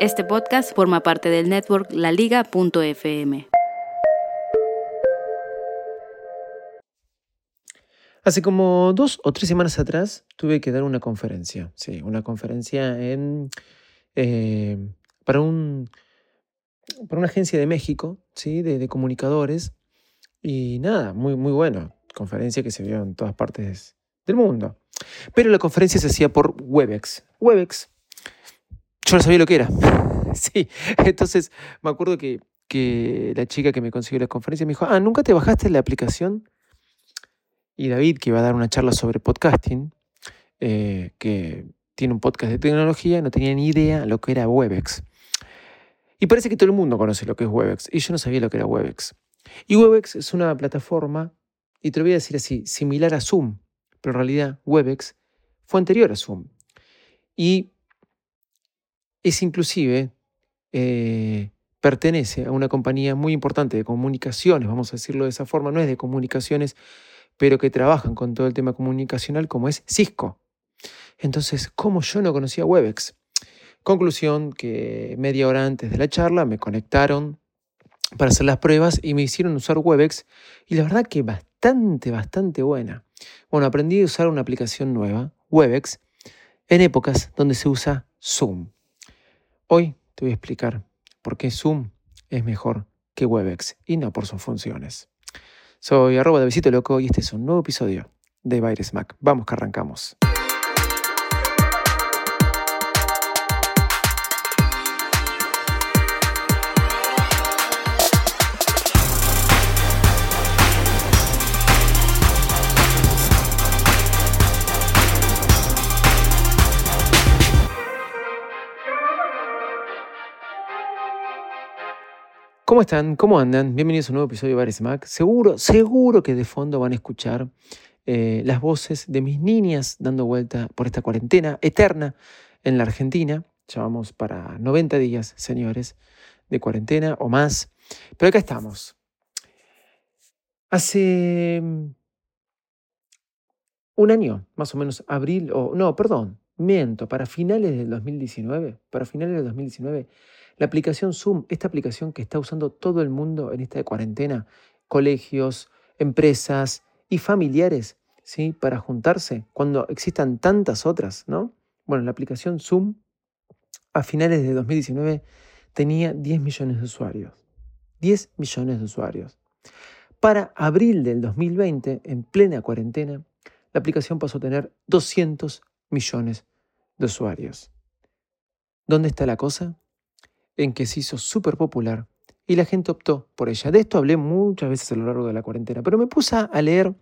Este podcast forma parte del network laliga.fm. Hace como dos o tres semanas atrás tuve que dar una conferencia, sí, una conferencia en, eh, para, un, para una agencia de México, sí, de, de, comunicadores, y nada, muy, muy bueno, conferencia que se vio en todas partes del mundo. Pero la conferencia se hacía por Webex. Webex, yo no sabía lo que era. sí, entonces me acuerdo que, que la chica que me consiguió la conferencia me dijo, ah, ¿nunca te bajaste la aplicación? y David, que iba a dar una charla sobre podcasting, eh, que tiene un podcast de tecnología, no tenía ni idea lo que era Webex. Y parece que todo el mundo conoce lo que es Webex, y yo no sabía lo que era Webex. Y Webex es una plataforma, y te lo voy a decir así, similar a Zoom, pero en realidad Webex fue anterior a Zoom. Y es inclusive, eh, pertenece a una compañía muy importante de comunicaciones, vamos a decirlo de esa forma, no es de comunicaciones, pero que trabajan con todo el tema comunicacional como es Cisco. Entonces, ¿cómo yo no conocía Webex? Conclusión que media hora antes de la charla me conectaron para hacer las pruebas y me hicieron usar Webex y la verdad que bastante, bastante buena. Bueno, aprendí a usar una aplicación nueva, Webex, en épocas donde se usa Zoom. Hoy te voy a explicar por qué Zoom es mejor que Webex y no por sus funciones. Soy arroba de Visito Loco y este es un nuevo episodio de Virus Mac. Vamos que arrancamos. ¿Cómo están? ¿Cómo andan? Bienvenidos a un nuevo episodio de Bares Mac. Seguro, seguro que de fondo van a escuchar eh, las voces de mis niñas dando vuelta por esta cuarentena eterna en la Argentina. Ya para 90 días, señores, de cuarentena o más. Pero acá estamos. Hace mm, un año, más o menos, abril, o no, perdón, miento, para finales del 2019, para finales del 2019, la aplicación Zoom, esta aplicación que está usando todo el mundo en esta cuarentena, colegios, empresas y familiares, ¿sí? Para juntarse cuando existan tantas otras, ¿no? Bueno, la aplicación Zoom a finales de 2019 tenía 10 millones de usuarios. 10 millones de usuarios. Para abril del 2020, en plena cuarentena, la aplicación pasó a tener 200 millones de usuarios. ¿Dónde está la cosa? en que se hizo súper popular y la gente optó por ella. De esto hablé muchas veces a lo largo de la cuarentena, pero me puse a leer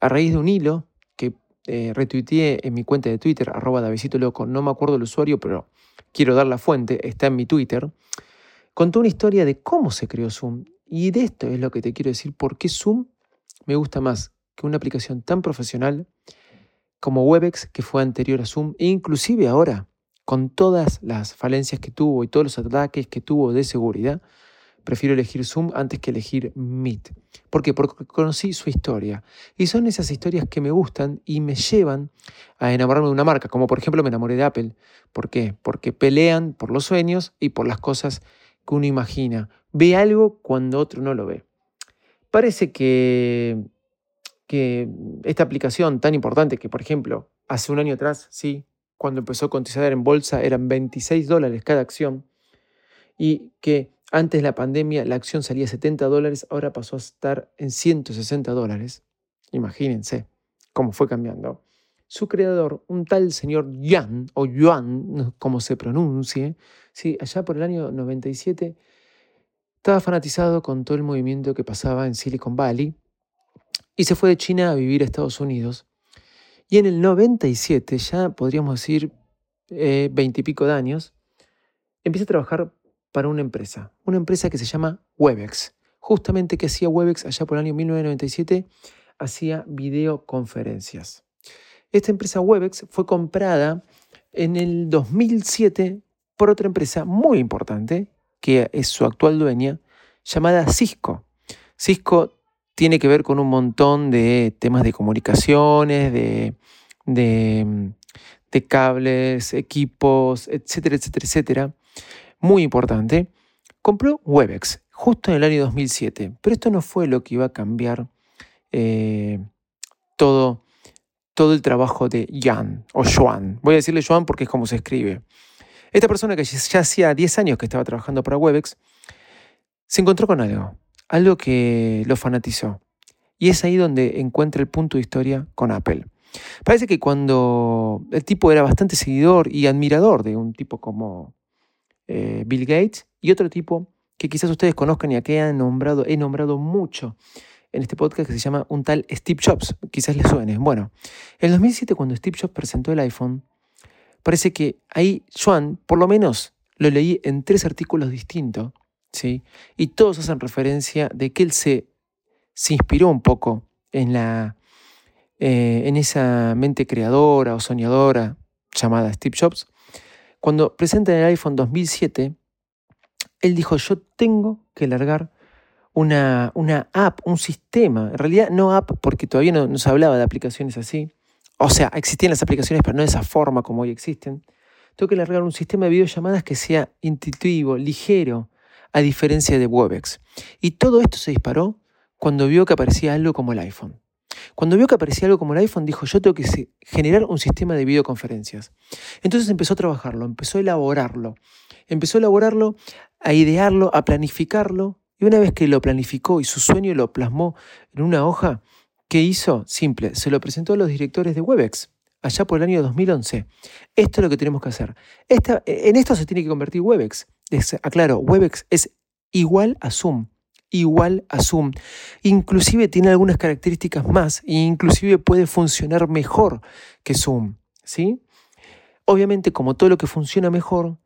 a raíz de un hilo que eh, retuiteé en mi cuenta de Twitter, arroba Davidito Loco, no me acuerdo el usuario, pero quiero dar la fuente, está en mi Twitter, contó una historia de cómo se creó Zoom. Y de esto es lo que te quiero decir, por qué Zoom me gusta más que una aplicación tan profesional como Webex, que fue anterior a Zoom, e inclusive ahora con todas las falencias que tuvo y todos los ataques que tuvo de seguridad, prefiero elegir Zoom antes que elegir Meet. ¿Por qué? Porque conocí su historia. Y son esas historias que me gustan y me llevan a enamorarme de una marca, como por ejemplo me enamoré de Apple. ¿Por qué? Porque pelean por los sueños y por las cosas que uno imagina. Ve algo cuando otro no lo ve. Parece que, que esta aplicación tan importante que, por ejemplo, hace un año atrás, sí, cuando empezó a cotizar en bolsa eran 26 dólares cada acción y que antes de la pandemia la acción salía 70 dólares, ahora pasó a estar en 160 dólares. Imagínense cómo fue cambiando. Su creador, un tal señor Yuan, o Yuan, como se pronuncie, ¿sí? allá por el año 97, estaba fanatizado con todo el movimiento que pasaba en Silicon Valley y se fue de China a vivir a Estados Unidos y en el 97, ya podríamos decir eh, veintipico de años, empieza a trabajar para una empresa, una empresa que se llama Webex. Justamente que hacía Webex allá por el año 1997, hacía videoconferencias. Esta empresa Webex fue comprada en el 2007 por otra empresa muy importante, que es su actual dueña, llamada Cisco. Cisco tiene que ver con un montón de temas de comunicaciones, de, cables, equipos, etcétera, etcétera, etcétera. Muy importante. Compró Webex justo en el año 2007, pero esto no fue lo que iba a cambiar eh, todo, todo el trabajo de Jan o Joan. Voy a decirle Joan porque es como se escribe. Esta persona que ya hacía 10 años que estaba trabajando para Webex, se encontró con algo algo que lo fanatizó. Y es ahí donde encuentra el punto de historia con Apple. Parece que cuando el tipo era bastante seguidor y admirador de un tipo como eh, Bill Gates y otro tipo que quizás ustedes conozcan y a que han nombrado, he nombrado mucho en este podcast que se llama un tal Steve Jobs, quizás les suene. Bueno, en 2007 cuando Steve Jobs presentó el iPhone, parece que ahí Joan, por lo menos lo leí en tres artículos distintos, y todos hacen referencia de que él se, se inspiró un poco en, la, eh, en esa mente creadora o soñadora llamada Steve Jobs. Cuando presenta el iPhone 2007, él dijo, yo tengo que largar una, una, app, un sistema, en realidad no app porque todavía no, no se hablaba de aplicaciones así, o sea, existían las aplicaciones, pero no de esa forma como hoy existen. Tengo que largar un sistema de videollamadas que sea intuitivo, ligero, a diferencia de Webex. Y todo esto se disparó cuando vio que aparecía algo como el iPhone. Cuando vio que aparecía algo como el iPhone, dijo, yo tengo que generar un sistema de videoconferencias. Entonces empezó a trabajarlo, empezó a elaborarlo, empezó a elaborarlo, a idearlo, a planificarlo. Y una vez que lo planificó y su sueño lo plasmó en una hoja, ¿qué hizo? Simple, se lo presentó a los directores de Webex allá por el año 2011. Esto es lo que tenemos que hacer. en esto se tiene que convertir Webex aclaro, Webex es igual a Zoom, igual a Zoom. Inclusive tiene algunas características más e inclusive puede funcionar mejor que Zoom, ¿sí? Obviamente, como todo lo que funciona mejor,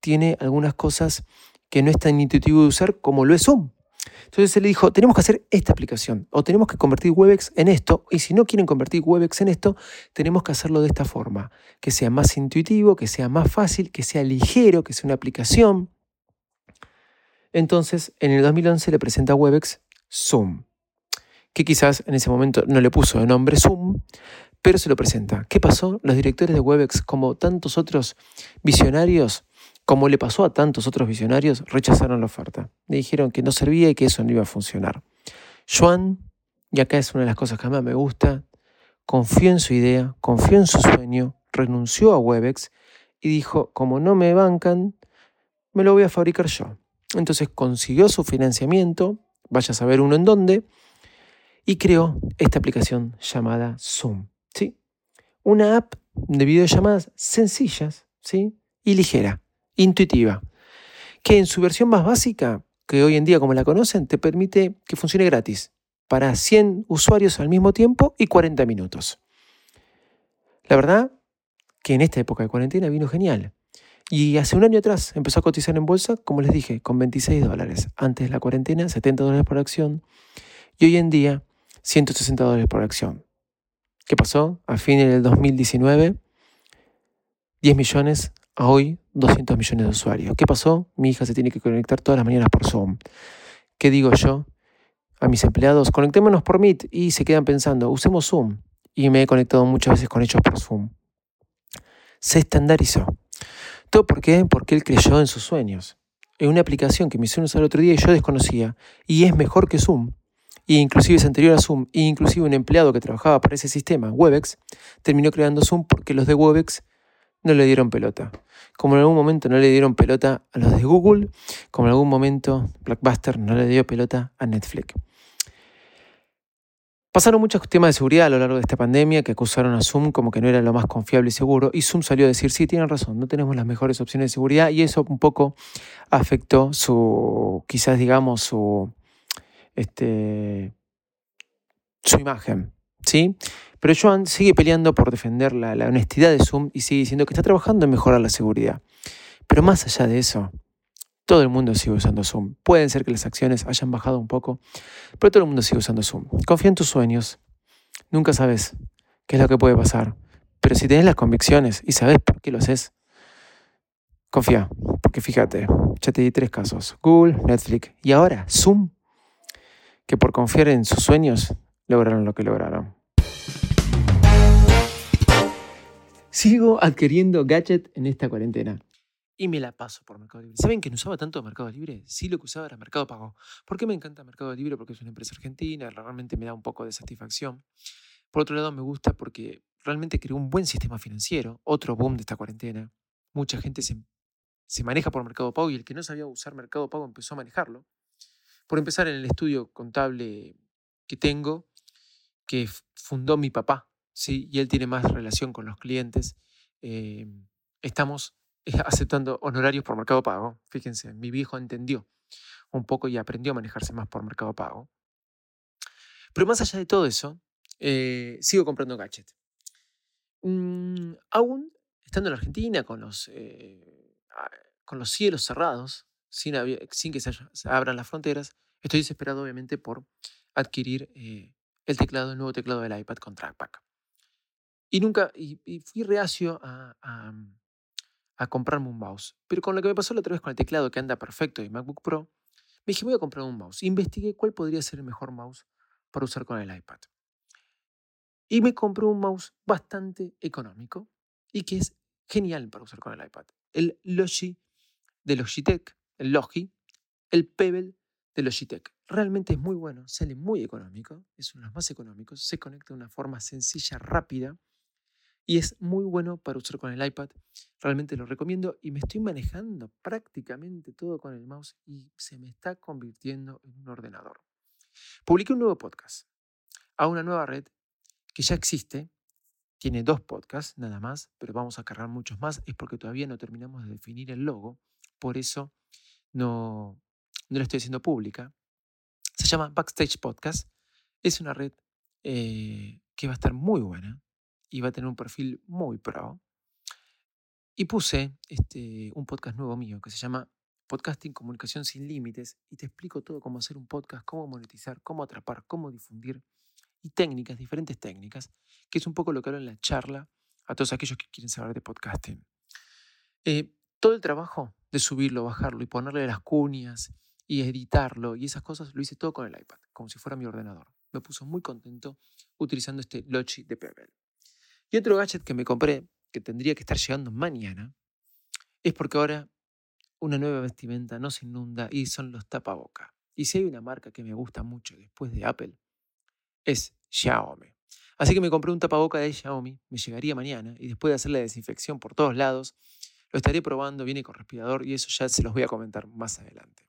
tiene algunas cosas que no es tan intuitivo de usar como lo es Zoom. Entonces se le dijo, tenemos que hacer esta aplicación o tenemos que convertir Webex en esto y si no quieren convertir Webex en esto, tenemos que hacerlo de esta forma, que sea más intuitivo, que sea más fácil, que sea ligero, que sea una aplicación. Entonces, en el 2011 le presenta Webex Zoom, que quizás en ese momento no le puso de nombre Zoom, pero se lo presenta. ¿Qué pasó? Los directores de Webex, como tantos otros visionarios, como le pasó a tantos otros visionarios, rechazaron la oferta. Le dijeron que no servía y que eso no iba a funcionar. Joan, y acá es una de las cosas que más me gusta, confió en su idea, confió en su sueño, renunció a Webex y dijo, como no me bancan, me lo voy a fabricar yo. Entonces consiguió su financiamiento, vaya a saber uno en dónde, y creó esta aplicación llamada Zoom. ¿sí? Una app de videollamadas sencillas ¿sí? y ligera intuitiva, que en su versión más básica, que hoy en día como la conocen, te permite que funcione gratis para 100 usuarios al mismo tiempo y 40 minutos. La verdad que en esta época de cuarentena vino genial. Y hace un año atrás empezó a cotizar en bolsa, como les dije, con 26 dólares. Antes de la cuarentena, 70 dólares por acción. Y hoy en día, 160 dólares por acción. ¿Qué pasó? A fines del 2019, 10 millones a hoy 200 millones de usuarios. ¿Qué pasó? Mi hija se tiene que conectar todas las mañanas por Zoom. ¿Qué digo yo? A mis empleados, conectémonos por Meet y se quedan pensando, usemos Zoom. Y me he conectado muchas veces con ellos por Zoom. Se estandarizó. ¿Todo por qué? Porque él creyó en sus sueños. En una aplicación que me hicieron usar el otro día y yo desconocía. Y es mejor que Zoom. E inclusive es anterior a Zoom. E inclusive un empleado que trabajaba para ese sistema, Webex, terminó creando Zoom porque los de Webex no le dieron pelota. Como en algún momento no le dieron pelota a los de Google, como en algún momento Blackbuster no le dio pelota a Netflix. Pasaron muchos temas de seguridad a lo largo de esta pandemia que acusaron a Zoom como que no era lo más confiable y seguro. Y Zoom salió a decir, sí, tienen razón, no tenemos las mejores opciones de seguridad. Y eso un poco afectó su, quizás digamos, su, este, su imagen. ¿Sí? Pero Joan sigue peleando por defender la, honestidad de Zoom y sigue diciendo que está trabajando en mejorar la seguridad. Pero más allá de eso, todo el mundo sigue usando Zoom. Pueden ser que las acciones hayan bajado un poco, pero todo el mundo sigue usando Zoom. Confía en tus sueños. Nunca sabes qué es lo que puede pasar. Pero si tienes las convicciones y sabes por qué lo haces, confía. Porque fíjate, ya te di tres casos. Google, Netflix y ahora Zoom, que por confiar en sus sueños lograron lo que lograron. Sigo adquiriendo gadget en esta cuarentena y me la paso por Mercado Libre. ¿Saben que no usaba tanto Mercado Libre? Sí, lo que usaba era Mercado Pago. ¿Por qué me encanta Mercado Libre? Porque es una empresa argentina, realmente me da un poco de satisfacción. Por otro lado, me gusta porque realmente creó un buen sistema financiero, otro boom de esta cuarentena. Mucha gente se, se maneja por Mercado Pago y el que no sabía usar Mercado Pago empezó a manejarlo. Por empezar, en el estudio contable que tengo, que fundó mi papá, ¿sí? y él tiene más relación con los clientes, eh, estamos aceptando honorarios por Mercado Pago. Fíjense, mi viejo entendió un poco y aprendió a manejarse más por Mercado Pago. Pero más allá de todo eso, eh, sigo comprando gadget. Mm, aún estando en Argentina con los, eh, con los cielos cerrados, sin, que se, abran las fronteras, estoy desesperado obviamente por adquirir eh, el teclado, el nuevo teclado del iPad con trackpad. Y nunca, y, fui reacio a a comprarme un mouse. Pero con lo que me pasó la otra vez con el teclado que anda perfecto de MacBook Pro, me dije, voy a comprar un mouse. Investigué cuál podría ser el mejor mouse para usar con el iPad. Y me compré un mouse bastante económico y que es genial para usar con el iPad. El Logi de Logitech, el Logi, el Pebble de Logitech. Realmente es muy bueno, sale muy económico, es uno de los más económicos, se conecta de una forma sencilla, rápida y es muy bueno para usar con el iPad. Realmente lo recomiendo y me estoy manejando prácticamente todo con el mouse y se me está convirtiendo en un ordenador. Publiqué un nuevo podcast a una nueva red que ya existe. Tiene dos podcasts nada más, pero vamos a cargar muchos más. Es porque todavía no terminamos de definir el logo. Por eso no, no la estoy haciendo pública. Se llama Backstage Podcast. Es una red eh, que va a estar muy buena iba a tener un perfil muy pro. Y puse este, un podcast nuevo mío que se llama Podcasting Comunicación sin Límites y te explico todo cómo hacer un podcast, cómo monetizar, cómo atrapar, cómo difundir y técnicas, diferentes técnicas, que es un poco lo que hablo en la charla a todos aquellos que quieren saber de podcasting. Eh, todo el trabajo de subirlo, bajarlo y ponerle las cuñas y editarlo y esas cosas lo hice todo con el iPad, como si fuera mi ordenador. Me puso muy contento utilizando este Logi de Pebble. Y otro gadget que me compré, que tendría que estar llegando mañana, es porque ahora una nueva vestimenta no se inunda y son los tapabocas. Y si hay una marca que me gusta mucho después de Apple, es Xiaomi. Así que me compré un tapaboca de Xiaomi, me llegaría mañana y después de hacer la desinfección por todos lados, lo estaré probando, viene con respirador y eso ya se los voy a comentar más adelante.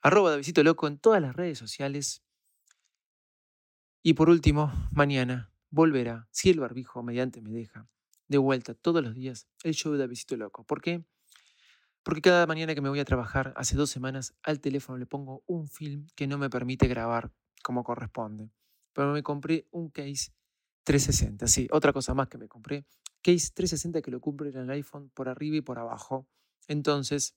Arroba Davidito Loco en todas las redes sociales. Y por último, mañana volverá, si el barbijo mediante me deja, de vuelta todos los días el show de Visito Loco. ¿Por qué? Porque cada mañana que me voy a trabajar, hace dos semanas, al teléfono le pongo un film que no me permite grabar como corresponde. Pero me compré un case 360. Sí, otra cosa más que me compré. Case 360 que lo en el iPhone por arriba y por abajo. Entonces,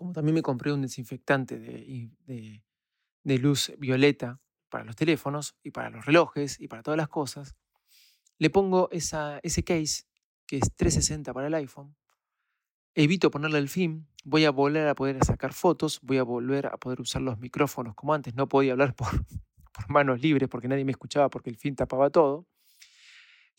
como también me compré un desinfectante de, luz violeta para los teléfonos y para los relojes y para todas las cosas, le pongo ese case que es 360 para el iPhone, evito ponerle el film, voy a volver a poder sacar fotos, voy a volver a poder usar los micrófonos como antes, no podía hablar por, por manos libres porque nadie me escuchaba porque el film tapaba todo.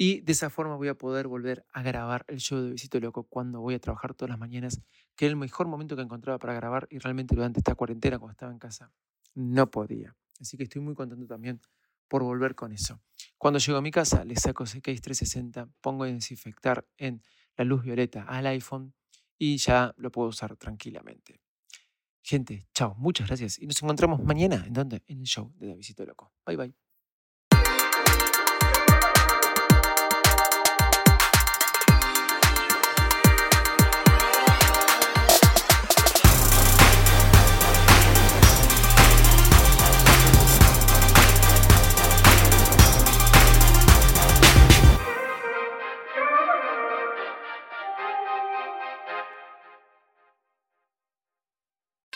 Y de esa forma voy a poder volver a grabar el show de Visito Loco cuando voy a trabajar todas las mañanas, que era el mejor momento que encontraba para grabar y realmente durante esta cuarentena, cuando estaba en casa, no podía. Así que estoy muy contento también por volver con eso. Cuando llego a mi casa, le saco case 360, pongo a desinfectar en la luz violeta al iPhone y ya lo puedo usar tranquilamente. Gente, chao, muchas gracias y nos encontramos mañana. ¿En dónde? En el show de Davidito Loco. Bye bye.